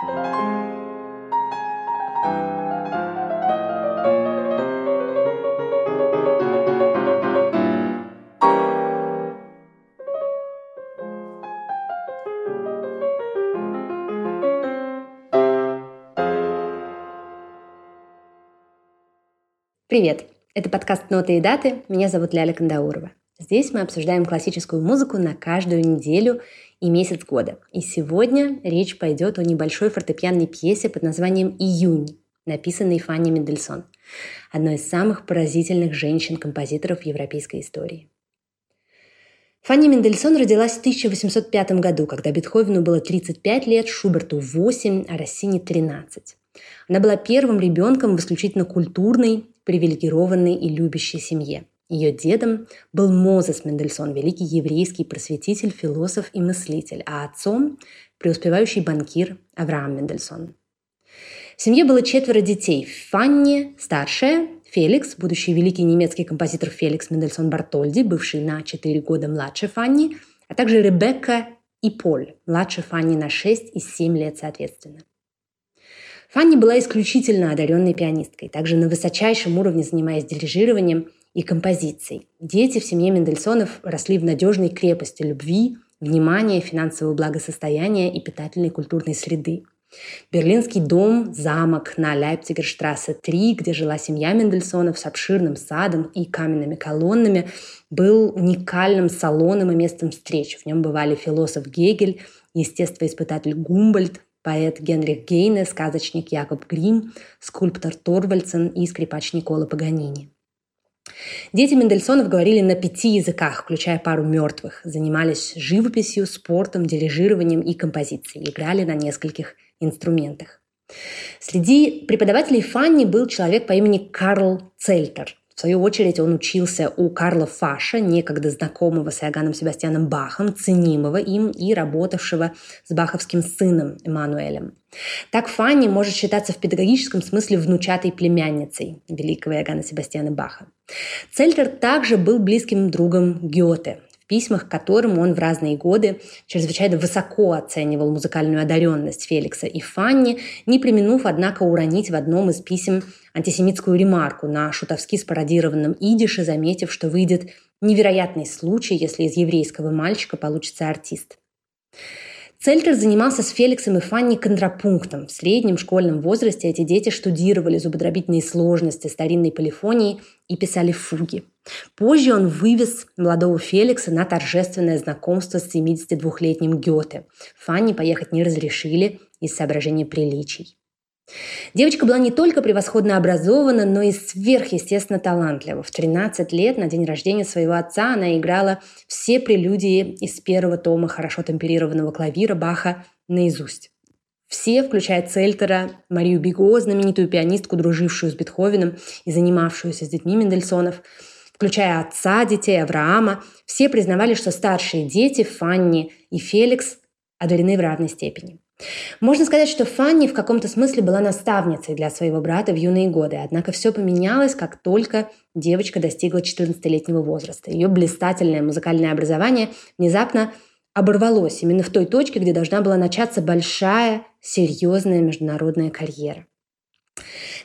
Привет! Это подкаст «Ноты и даты». Меня зовут Ляля Кандаурова. Здесь мы обсуждаем классическую музыку на каждую неделю и месяц года. И сегодня речь пойдет о небольшой фортепианной пьесе под названием «Июнь», написанной Фанни Мендельсон, одной из самых поразительных женщин-композиторов европейской истории. Фанни Мендельсон родилась в 1805 году, когда Бетховену было 35 лет, Шуберту 8, а Россини 13. Она была первым ребенком в исключительно культурной, привилегированной и любящей семье. Ее дедом был Мозес Мендельсон, великий еврейский просветитель, философ и мыслитель, а отцом – преуспевающий банкир Авраам Мендельсон. В семье было четверо детей. Фанни – старшая, Феликс, будущий великий немецкий композитор Феликс Мендельсон Бартольди, бывший на 4 года младше Фанни, а также Ребекка и Поль, младше Фанни на 6 и 7 лет соответственно. Фанни была исключительно одаренной пианисткой, также на высочайшем уровне занимаясь дирижированием и композицией. Дети в семье Мендельсонов росли в надежной крепости любви, внимания, финансового благосостояния и питательной культурной среды. Берлинский дом, замок на Лейпцигерштрассе 3, где жила семья Мендельсонов с обширным садом и каменными колоннами, был уникальным салоном и местом встреч. В нем бывали философ Гегель, естествоиспытатель Гумбольд, поэт Генрих Гейне, сказочник Якоб Грим, скульптор Торвальдсен и скрипач Никола Паганини. Дети Мендельсонов говорили на пяти языках, включая пару мертвых, занимались живописью, спортом, дирижированием и композицией, играли на нескольких инструментах. Среди преподавателей Фанни был человек по имени Карл Цельтер. В свою очередь он учился у Карла Фаша, некогда знакомого с Иоганном Себастьяном Бахом, ценимого им и работавшего с баховским сыном Эммануэлем. Так Фанни может считаться в педагогическом смысле внучатой племянницей великого Иоганна Себастьяна Баха. Цельтер также был близким другом Гёте, письмах, которым он в разные годы чрезвычайно высоко оценивал музыкальную одаренность Феликса и Фанни, не применув, однако, уронить в одном из писем антисемитскую ремарку на шутовски спародированном идише, заметив, что выйдет невероятный случай, если из еврейского мальчика получится артист. Цельтер занимался с Феликсом и Фанни контрапунктом. В среднем школьном возрасте эти дети штудировали зубодробительные сложности старинной полифонии и писали фуги. Позже он вывез молодого Феликса на торжественное знакомство с 72-летним Гёте. Фанни поехать не разрешили из соображения приличий. Девочка была не только превосходно образована, но и сверхъестественно талантлива. В 13 лет на день рождения своего отца она играла все прелюдии из первого тома хорошо темперированного клавира Баха наизусть. Все, включая Цельтера, Марию Биго, знаменитую пианистку, дружившую с Бетховеном и занимавшуюся с детьми Мендельсонов, включая отца детей Авраама, все признавали, что старшие дети, Фанни и Феликс, одарены в равной степени. Можно сказать, что Фанни в каком-то смысле была наставницей для своего брата в юные годы, однако все поменялось, как только девочка достигла 14-летнего возраста. Ее блистательное музыкальное образование внезапно оборвалось именно в той точке, где должна была начаться большая, серьезная международная карьера.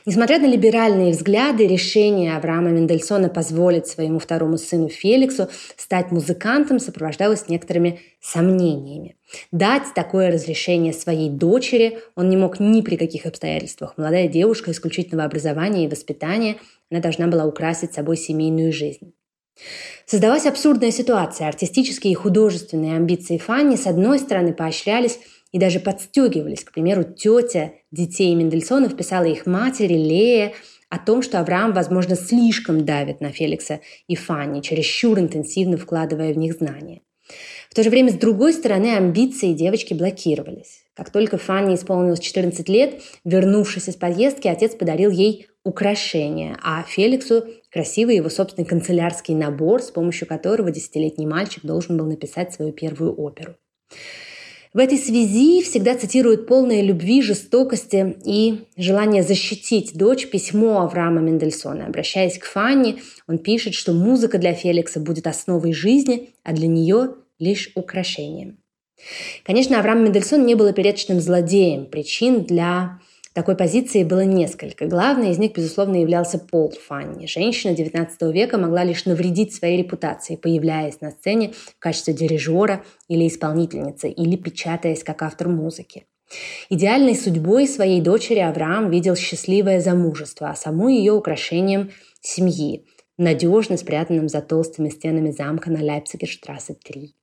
Несмотря на либеральные взгляды, решение Авраама Мендельсона позволить своему второму сыну Феликсу стать музыкантом сопровождалось некоторыми сомнениями. Дать такое разрешение своей дочери он не мог ни при каких обстоятельствах. Молодая девушка исключительного образования и воспитания, она должна была украсить собой семейную жизнь. Создалась абсурдная ситуация. Артистические и художественные амбиции Фанни с одной стороны поощрялись и даже подстегивались. К примеру, тетя детей Мендельсонов писала их матери Лея о том, что Авраам, возможно, слишком давит на Феликса и Фанни, чересчур интенсивно вкладывая в них знания. В то же время, с другой стороны, амбиции девочки блокировались. Как только Фанни исполнилось 14 лет, вернувшись из поездки, отец подарил ей украшение, а Феликсу красивый его собственный канцелярский набор, с помощью которого десятилетний мальчик должен был написать свою первую оперу. В этой связи всегда цитируют полное любви, жестокости и желание защитить дочь письмо Авраама Мендельсона. Обращаясь к Фанни, он пишет, что музыка для Феликса будет основой жизни, а для нее лишь украшением. Конечно, Авраам Мендельсон не был опереточным злодеем. Причин для такой позиции было несколько. Главной из них, безусловно, являлся Пол Фанни. Женщина XIX века могла лишь навредить своей репутации, появляясь на сцене в качестве дирижера или исполнительницы, или печатаясь как автор музыки. Идеальной судьбой своей дочери Авраам видел счастливое замужество, а саму ее украшением семьи, надежно спрятанным за толстыми стенами замка на Лейпцигерштрассе 3.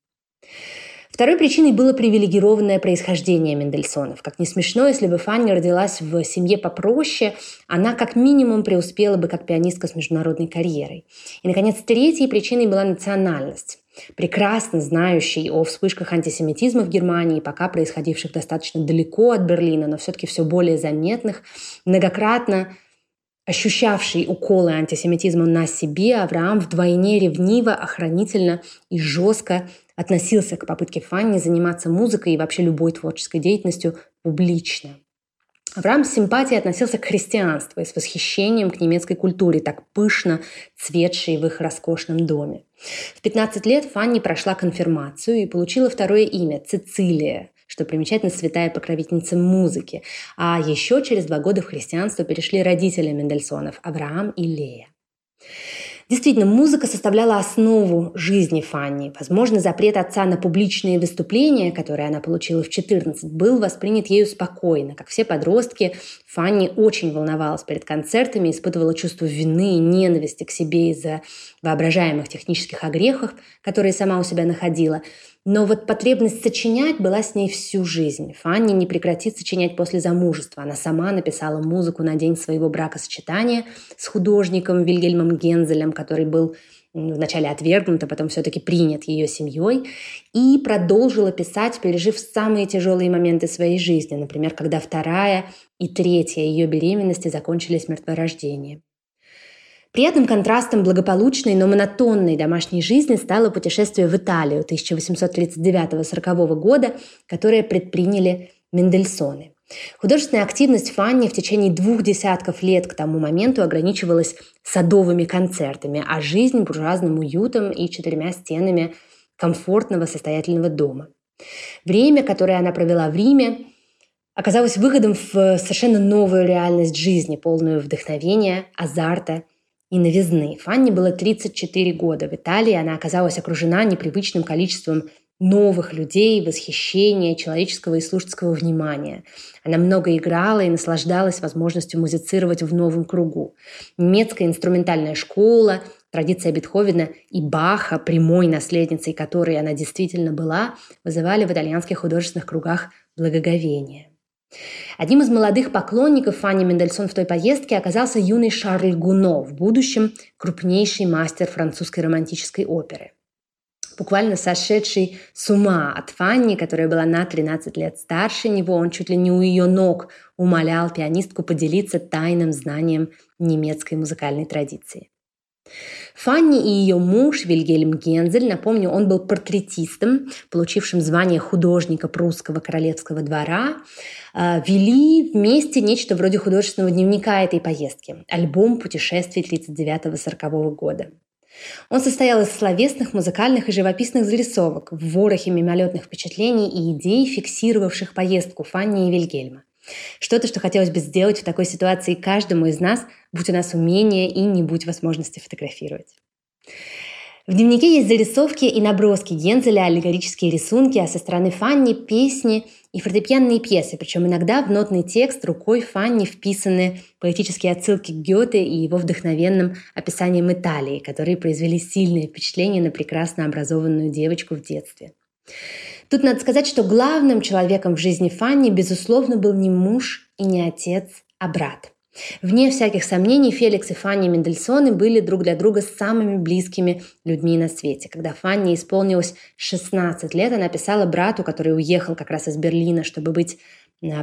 Второй причиной было привилегированное происхождение Мендельсонов. Как не смешно, если бы Фанни родилась в семье попроще, она как минимум преуспела бы как пианистка с международной карьерой. И, наконец, третьей причиной была национальность прекрасно знающий о вспышках антисемитизма в Германии, пока происходивших достаточно далеко от Берлина, но все-таки все более заметных, многократно ощущавший уколы антисемитизма на себе, Авраам вдвойне ревниво, охранительно и жестко относился к попытке Фанни заниматься музыкой и вообще любой творческой деятельностью публично. Авраам с симпатией относился к христианству и с восхищением к немецкой культуре, так пышно цветшей в их роскошном доме. В 15 лет Фанни прошла конфирмацию и получила второе имя – Цицилия, что примечательно святая покровительница музыки. А еще через два года в христианство перешли родители Мендельсонов – Авраам и Лея. Действительно, музыка составляла основу жизни Фанни. Возможно, запрет отца на публичные выступления, которые она получила в 14, был воспринят ею спокойно. Как все подростки, Фанни очень волновалась перед концертами, испытывала чувство вины и ненависти к себе из-за воображаемых технических огрехов, которые сама у себя находила – но вот потребность сочинять была с ней всю жизнь. Фанни не прекратит сочинять после замужества. Она сама написала музыку на день своего бракосочетания с художником Вильгельмом Гензелем, который был вначале отвергнут, а потом все-таки принят ее семьей, и продолжила писать, пережив самые тяжелые моменты своей жизни, например, когда вторая и третья ее беременности закончились мертворождением. Приятным контрастом благополучной, но монотонной домашней жизни стало путешествие в Италию 1839-40 года, которое предприняли Мендельсоны. Художественная активность Фанни в течение двух десятков лет к тому моменту ограничивалась садовыми концертами, а жизнь буржуазным уютом и четырьмя стенами комфортного состоятельного дома. Время, которое она провела в Риме, оказалось выходом в совершенно новую реальность жизни, полную вдохновения, азарта и новизны. Фанни было 34 года. В Италии она оказалась окружена непривычным количеством новых людей, восхищения, человеческого и слушательского внимания. Она много играла и наслаждалась возможностью музицировать в новом кругу. Немецкая инструментальная школа, традиция Бетховена и Баха, прямой наследницей которой она действительно была, вызывали в итальянских художественных кругах благоговение. Одним из молодых поклонников Фанни Мендельсон в той поездке оказался юный Шарль Гуно, в будущем крупнейший мастер французской романтической оперы. Буквально сошедший с ума от Фанни, которая была на 13 лет старше него, он чуть ли не у ее ног умолял пианистку поделиться тайным знанием немецкой музыкальной традиции. Фанни и ее муж Вильгельм Гензель, напомню, он был портретистом, получившим звание художника прусского королевского двора, э, вели вместе нечто вроде художественного дневника этой поездки – альбом путешествий 39-40 года. Он состоял из словесных, музыкальных и живописных зарисовок, в ворохе мимолетных впечатлений и идей, фиксировавших поездку Фанни и Вильгельма. Что-то, что хотелось бы сделать в такой ситуации каждому из нас, будь у нас умение и не будь возможности фотографировать. В дневнике есть зарисовки и наброски Гензеля, аллегорические рисунки, а со стороны Фанни – песни и фортепианные пьесы. Причем иногда в нотный текст рукой Фанни вписаны поэтические отсылки к Гёте и его вдохновенным описанием Италии, которые произвели сильное впечатление на прекрасно образованную девочку в детстве. Тут надо сказать, что главным человеком в жизни Фанни, безусловно, был не муж и не отец, а брат. Вне всяких сомнений, Феликс и Фанни Мендельсоны были друг для друга самыми близкими людьми на свете. Когда Фанни исполнилось 16 лет, она писала брату, который уехал как раз из Берлина, чтобы быть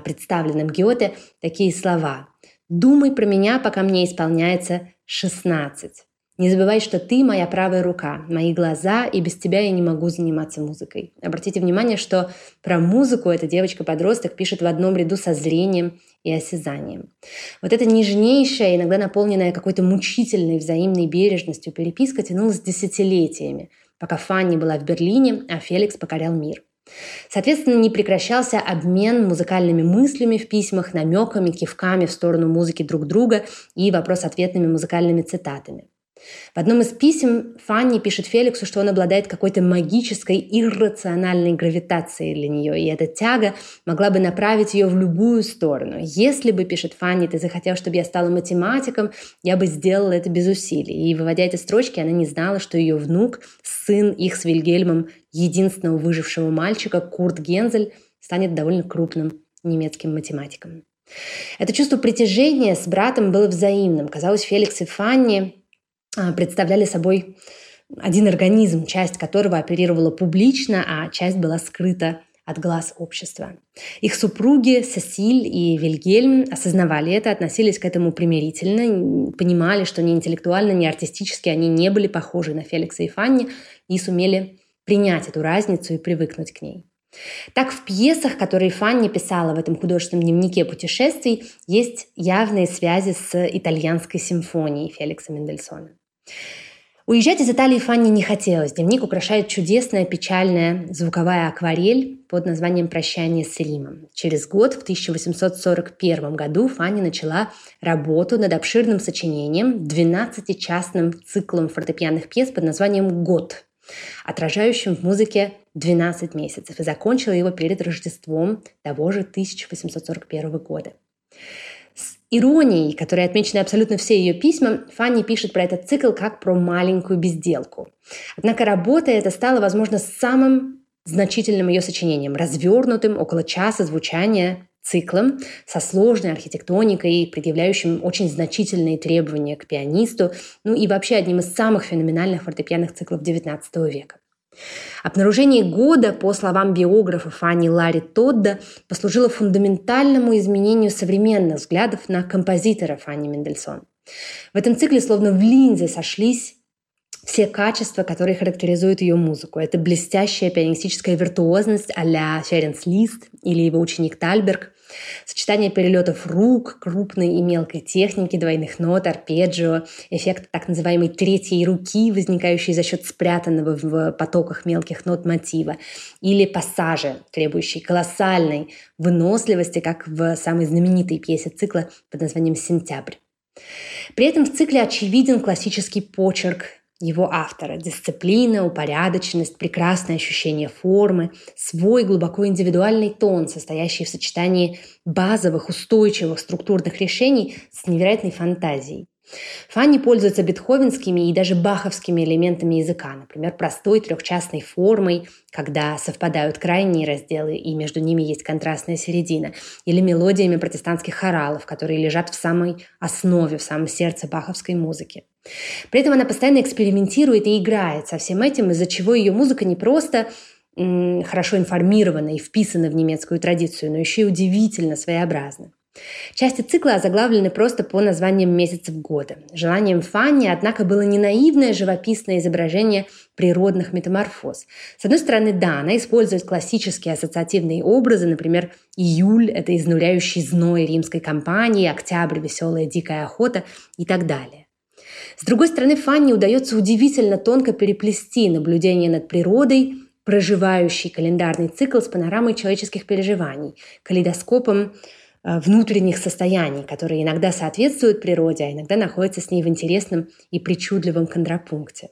представленным Гёте, такие слова. «Думай про меня, пока мне исполняется 16. Не забывай, что ты моя правая рука, мои глаза, и без тебя я не могу заниматься музыкой. Обратите внимание, что про музыку эта девочка-подросток пишет в одном ряду со зрением и осязанием. Вот эта нежнейшая, иногда наполненная какой-то мучительной взаимной бережностью переписка тянулась десятилетиями, пока Фанни была в Берлине, а Феликс покорял мир. Соответственно, не прекращался обмен музыкальными мыслями в письмах, намеками, кивками в сторону музыки друг друга и вопрос-ответными музыкальными цитатами. В одном из писем Фанни пишет Феликсу, что он обладает какой-то магической, иррациональной гравитацией для нее, и эта тяга могла бы направить ее в любую сторону. Если бы, пишет Фанни, ты захотел, чтобы я стала математиком, я бы сделала это без усилий. И выводя эти строчки, она не знала, что ее внук, сын их с Вильгельмом, единственного выжившего мальчика, Курт Гензель, станет довольно крупным немецким математиком. Это чувство притяжения с братом было взаимным. Казалось, Феликс и Фанни представляли собой один организм, часть которого оперировала публично, а часть была скрыта от глаз общества. Их супруги Сесиль и Вильгельм осознавали это, относились к этому примирительно, понимали, что ни интеллектуально, ни артистически они не были похожи на Феликса и Фанни и сумели принять эту разницу и привыкнуть к ней. Так в пьесах, которые Фанни писала в этом художественном дневнике путешествий, есть явные связи с итальянской симфонией Феликса Мендельсона. Уезжать из Италии Фанни не хотелось. Дневник украшает чудесная печальная звуковая акварель под названием «Прощание с Римом». Через год, в 1841 году, Фанни начала работу над обширным сочинением, 12-частным циклом фортепианных пьес под названием «Год», отражающим в музыке 12 месяцев, и закончила его перед Рождеством того же 1841 года иронией, которой отмечены абсолютно все ее письма, Фанни пишет про этот цикл как про маленькую безделку. Однако работа эта стала, возможно, самым значительным ее сочинением, развернутым около часа звучания циклом со сложной архитектоникой, предъявляющим очень значительные требования к пианисту, ну и вообще одним из самых феноменальных фортепианных циклов XIX века. Обнаружение года, по словам биографа Фанни Ларри Тодда, послужило фундаментальному изменению современных взглядов на композитора Фанни Мендельсон. В этом цикле словно в линзе сошлись все качества, которые характеризуют ее музыку. Это блестящая пианистическая виртуозность а-ля Ференс Лист или его ученик Тальберг, сочетание перелетов рук, крупной и мелкой техники, двойных нот, арпеджио, эффект так называемой третьей руки, возникающий за счет спрятанного в потоках мелких нот мотива, или пассажи, требующие колоссальной выносливости, как в самой знаменитой пьесе цикла под названием «Сентябрь». При этом в цикле очевиден классический почерк его автора. Дисциплина, упорядоченность, прекрасное ощущение формы, свой глубоко индивидуальный тон, состоящий в сочетании базовых, устойчивых структурных решений с невероятной фантазией. Фанни пользуется бетховенскими и даже баховскими элементами языка, например, простой трехчастной формой, когда совпадают крайние разделы и между ними есть контрастная середина, или мелодиями протестантских хоралов, которые лежат в самой основе, в самом сердце баховской музыки. При этом она постоянно экспериментирует и играет со всем этим, из-за чего ее музыка не просто хорошо информирована и вписана в немецкую традицию, но еще и удивительно своеобразна. Части цикла озаглавлены просто по названиям месяцев года. Желанием Фанни, однако, было не наивное живописное изображение природных метаморфоз. С одной стороны, да, она использует классические ассоциативные образы, например, июль – это изнуряющий зной римской кампании, октябрь – веселая дикая охота и так далее. С другой стороны, Фанни удается удивительно тонко переплести наблюдение над природой, проживающий календарный цикл с панорамой человеческих переживаний, калейдоскопом внутренних состояний, которые иногда соответствуют природе, а иногда находятся с ней в интересном и причудливом контрапункте.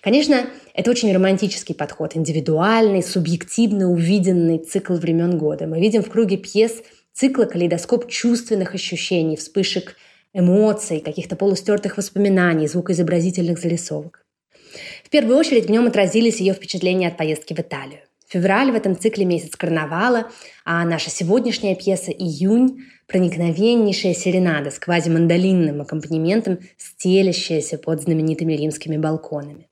Конечно, это очень романтический подход, индивидуальный, субъективно увиденный цикл времен года. Мы видим в круге пьес цикла калейдоскоп чувственных ощущений, вспышек эмоций, каких-то полустертых воспоминаний, звукоизобразительных зарисовок. В первую очередь в нем отразились ее впечатления от поездки в Италию. Февраль в этом цикле месяц карнавала, а наша сегодняшняя пьеса «Июнь» – проникновеннейшая серенада с квазимандолинным аккомпанементом, стелящаяся под знаменитыми римскими балконами.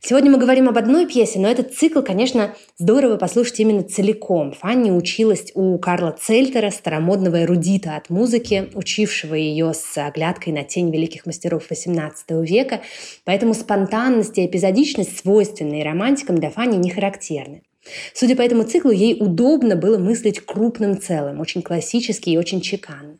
Сегодня мы говорим об одной пьесе, но этот цикл, конечно, здорово послушать именно целиком. Фанни училась у Карла Цельтера, старомодного эрудита от музыки, учившего ее с оглядкой на тень великих мастеров XVIII века, поэтому спонтанность и эпизодичность, свойственные романтикам, для Фанни не характерны. Судя по этому циклу, ей удобно было мыслить крупным целым, очень классически и очень чеканно.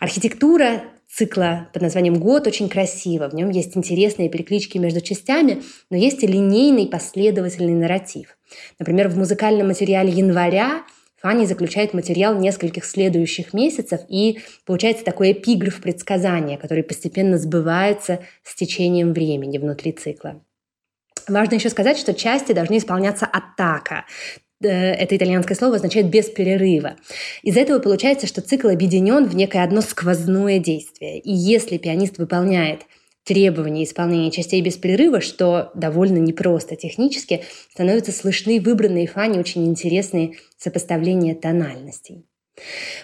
Архитектура цикла под названием «Год» очень красиво. В нем есть интересные переклички между частями, но есть и линейный последовательный нарратив. Например, в музыкальном материале января Фанни заключает материал нескольких следующих месяцев, и получается такой эпиграф предсказания, который постепенно сбывается с течением времени внутри цикла. Важно еще сказать, что части должны исполняться атака. Э, это итальянское слово означает «без перерыва». Из этого получается, что цикл объединен в некое одно сквозное действие. И если пианист выполняет требования исполнения частей без перерыва, что довольно непросто технически, становятся слышны выбранные фани очень интересные сопоставления тональностей.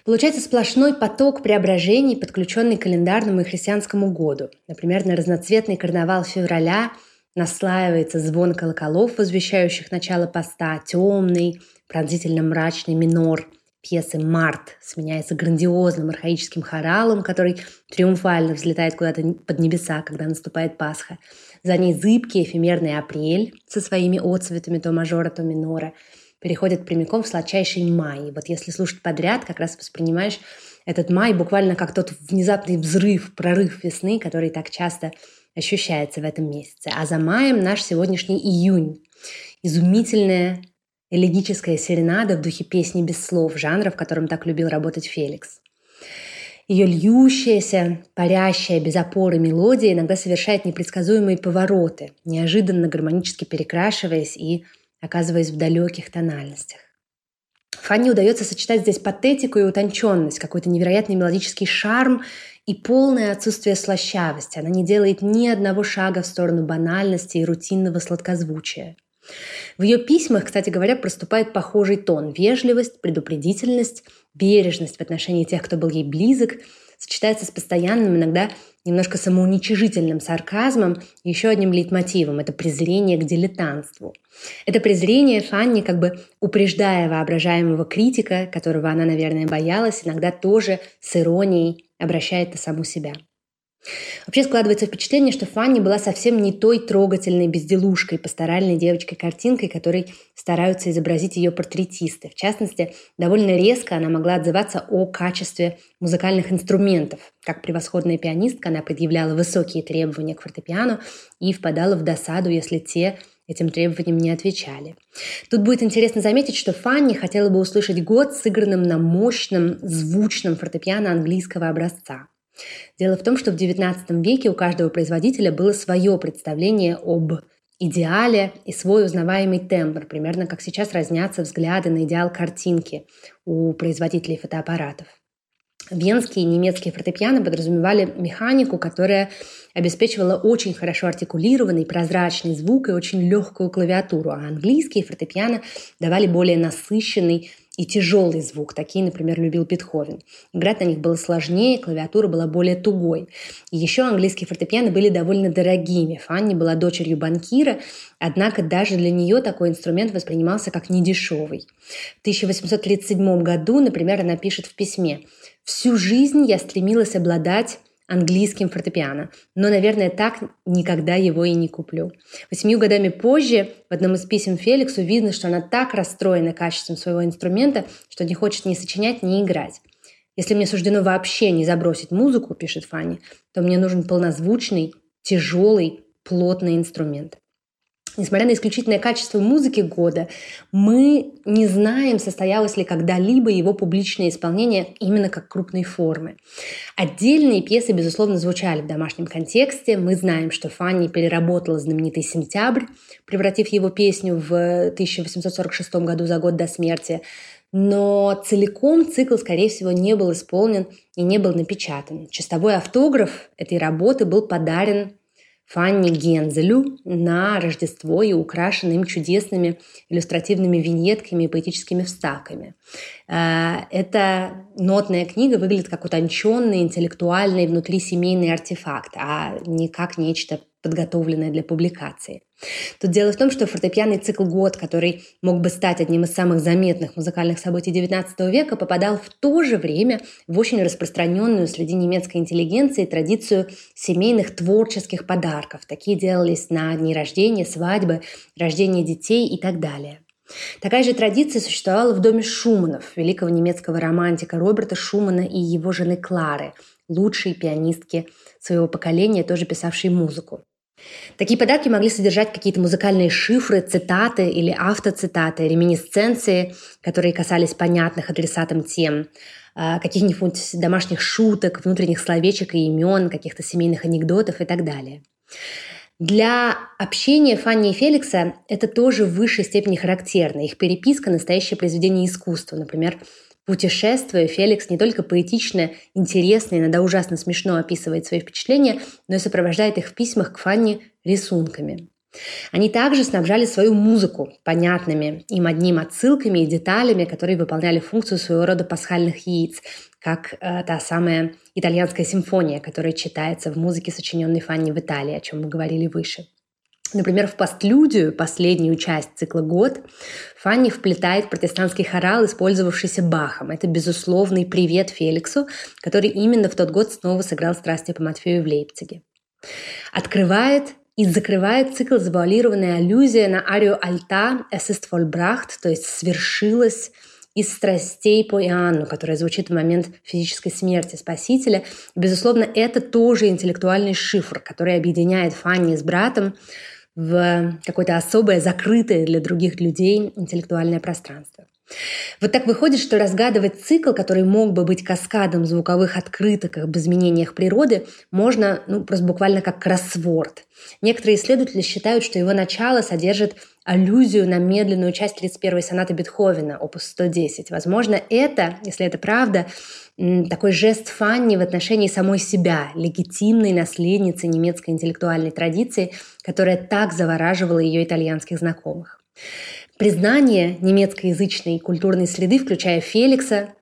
Получается сплошной поток преображений, подключенный к календарному и христианскому году. Например, на разноцветный карнавал февраля наслаивается звон колоколов, возвещающих начало поста, темный, пронзительно мрачный минор пьесы «Март» сменяется грандиозным архаическим хоралом, который триумфально взлетает куда-то под небеса, когда наступает Пасха. За ней зыбкий эфемерный апрель со своими отцветами то мажора, то минора переходит прямиком в сладчайший май. Вот если слушать подряд, как раз воспринимаешь этот май буквально как тот внезапный взрыв, прорыв весны, который так часто ощущается в этом месяце. А за маем наш сегодняшний июнь. Изумительная элегическая серенада в духе песни без слов, жанра, в котором так любил работать Феликс. Ее льющаяся, парящая, без опоры мелодия иногда совершает непредсказуемые повороты, неожиданно гармонически перекрашиваясь и оказываясь в далеких тональностях. Фанни удается сочетать здесь патетику и утонченность, какой-то невероятный мелодический шарм и полное отсутствие слащавости. Она не делает ни одного шага в сторону банальности и рутинного сладкозвучия. В ее письмах, кстати говоря, проступает похожий тон – вежливость, предупредительность, бережность в отношении тех, кто был ей близок, сочетается с постоянным, иногда немножко самоуничижительным сарказмом еще одним лейтмотивом – это презрение к дилетантству. Это презрение Фанни, как бы упреждая воображаемого критика, которого она, наверное, боялась, иногда тоже с иронией обращает на саму себя. Вообще складывается впечатление, что Фанни была совсем не той трогательной безделушкой, пасторальной девочкой-картинкой, которой стараются изобразить ее портретисты. В частности, довольно резко она могла отзываться о качестве музыкальных инструментов. Как превосходная пианистка, она предъявляла высокие требования к фортепиано и впадала в досаду, если те этим требованиям не отвечали. Тут будет интересно заметить, что Фанни хотела бы услышать год, сыгранным на мощном, звучном фортепиано английского образца. Дело в том, что в XIX веке у каждого производителя было свое представление об идеале и свой узнаваемый тембр, примерно как сейчас разнятся взгляды на идеал картинки у производителей фотоаппаратов. Венские и немецкие фортепиано подразумевали механику, которая обеспечивала очень хорошо артикулированный, прозрачный звук и очень легкую клавиатуру, а английские фортепиано давали более насыщенный и тяжелый звук. Такие, например, любил Бетховен. Играть на них было сложнее, клавиатура была более тугой. И еще английские фортепиано были довольно дорогими. Фанни была дочерью банкира, однако даже для нее такой инструмент воспринимался как недешевый. В 1837 году, например, она пишет в письме «Всю жизнь я стремилась обладать английским фортепиано. Но, наверное, так никогда его и не куплю. Восьмию годами позже в одном из писем Феликсу видно, что она так расстроена качеством своего инструмента, что не хочет ни сочинять, ни играть. Если мне суждено вообще не забросить музыку, пишет Фанни, то мне нужен полнозвучный, тяжелый, плотный инструмент. Несмотря на исключительное качество музыки года, мы не знаем, состоялось ли когда-либо его публичное исполнение именно как крупной формы. Отдельные пьесы, безусловно, звучали в домашнем контексте. Мы знаем, что Фанни переработала знаменитый «Сентябрь», превратив его песню в 1846 году за год до смерти. Но целиком цикл, скорее всего, не был исполнен и не был напечатан. Чистовой автограф этой работы был подарен Фанни Гензелю на Рождество и украшены им чудесными иллюстративными виньетками и поэтическими вставками. Э, эта нотная книга выглядит как утонченный, интеллектуальный, внутрисемейный артефакт, а не как нечто подготовленное для публикации. Тут дело в том, что фортепианный цикл «Год», который мог бы стать одним из самых заметных музыкальных событий XIX века, попадал в то же время в очень распространенную среди немецкой интеллигенции традицию семейных творческих подарков. Такие делались на дни рождения, свадьбы, рождения детей и так далее. Такая же традиция существовала в доме Шуманов, великого немецкого романтика Роберта Шумана и его жены Клары, лучшей пианистки своего поколения, тоже писавшей музыку. Такие подарки могли содержать какие-то музыкальные шифры, цитаты или автоцитаты, реминисценции, которые касались понятных адресатам тем, а, каких-нибудь домашних шуток, внутренних словечек и имен, каких-то семейных анекдотов и так далее. Для общения Фанни и Феликса это тоже в высшей степени характерно. Их переписка – настоящее произведение искусства. Например, Путешествуя, Феликс не только поэтично, интересно иногда ужасно смешно описывает свои впечатления, но и сопровождает их в письмах к Фанни рисунками. Они также снабжали свою музыку понятными им одним отсылками и деталями, которые выполняли функцию своего рода пасхальных яиц, как э, та самая итальянская симфония, которая читается в музыке, сочиненной Фанни в Италии, о чем мы говорили выше. Например, в постлюдию, последнюю часть цикла «Год», Фанни вплетает протестантский хорал, использовавшийся Бахом. Это безусловный привет Феликсу, который именно в тот год снова сыграл «Страсти по Матфею» в Лейпциге. Открывает и закрывает цикл завуалированная аллюзия на арию альта «Es ist vollbracht», то есть «свершилось», из страстей по Иоанну, которая звучит в момент физической смерти Спасителя. Безусловно, это тоже интеллектуальный шифр, который объединяет Фанни с братом в какое-то особое, закрытое для других людей интеллектуальное пространство. Вот так выходит, что разгадывать цикл, который мог бы быть каскадом звуковых открыток об изменениях природы, можно ну, просто буквально как кроссворд. Некоторые исследователи считают, что его начало содержит аллюзию на медленную часть 31-й сонаты Бетховена, опус 110. Возможно, это, если это правда, такой жест Фанни в отношении самой себя, легитимной наследницы немецкой интеллектуальной традиции, которая так завораживала ее итальянских знакомых. Признание немецкоязычной культурной среды, включая Феликса,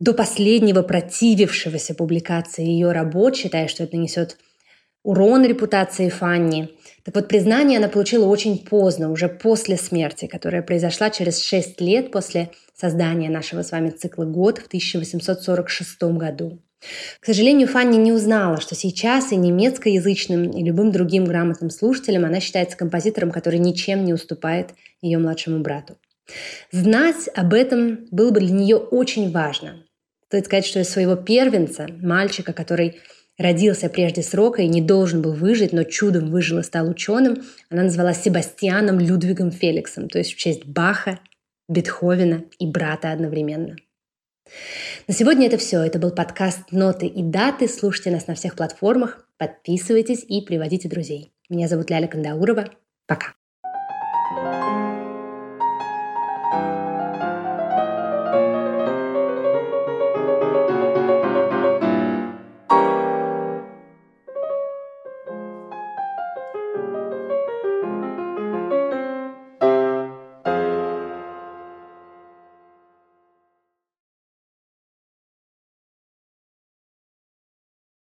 до последнего противившегося публикации ее работ, считая, что это нанесет урон репутации Фанни. Так вот, признание она получила очень поздно, уже после смерти, которая произошла через шесть лет после создания нашего с вами цикла «Год» в 1846 году. К сожалению, Фанни не узнала, что сейчас и немецкоязычным, и любым другим грамотным слушателям она считается композитором, который ничем не уступает ее младшему брату. Знать об этом было бы для нее очень важно. Стоит сказать, что из своего первенца, мальчика, который родился прежде срока и не должен был выжить, но чудом выжил и стал ученым, она назвала Себастьяном Людвигом Феликсом, то есть в честь Баха, Бетховена и брата одновременно. На сегодня это все. Это был подкаст «Ноты и даты». Слушайте нас на всех платформах, подписывайтесь и приводите друзей. Меня зовут Ляля Кандаурова. Пока.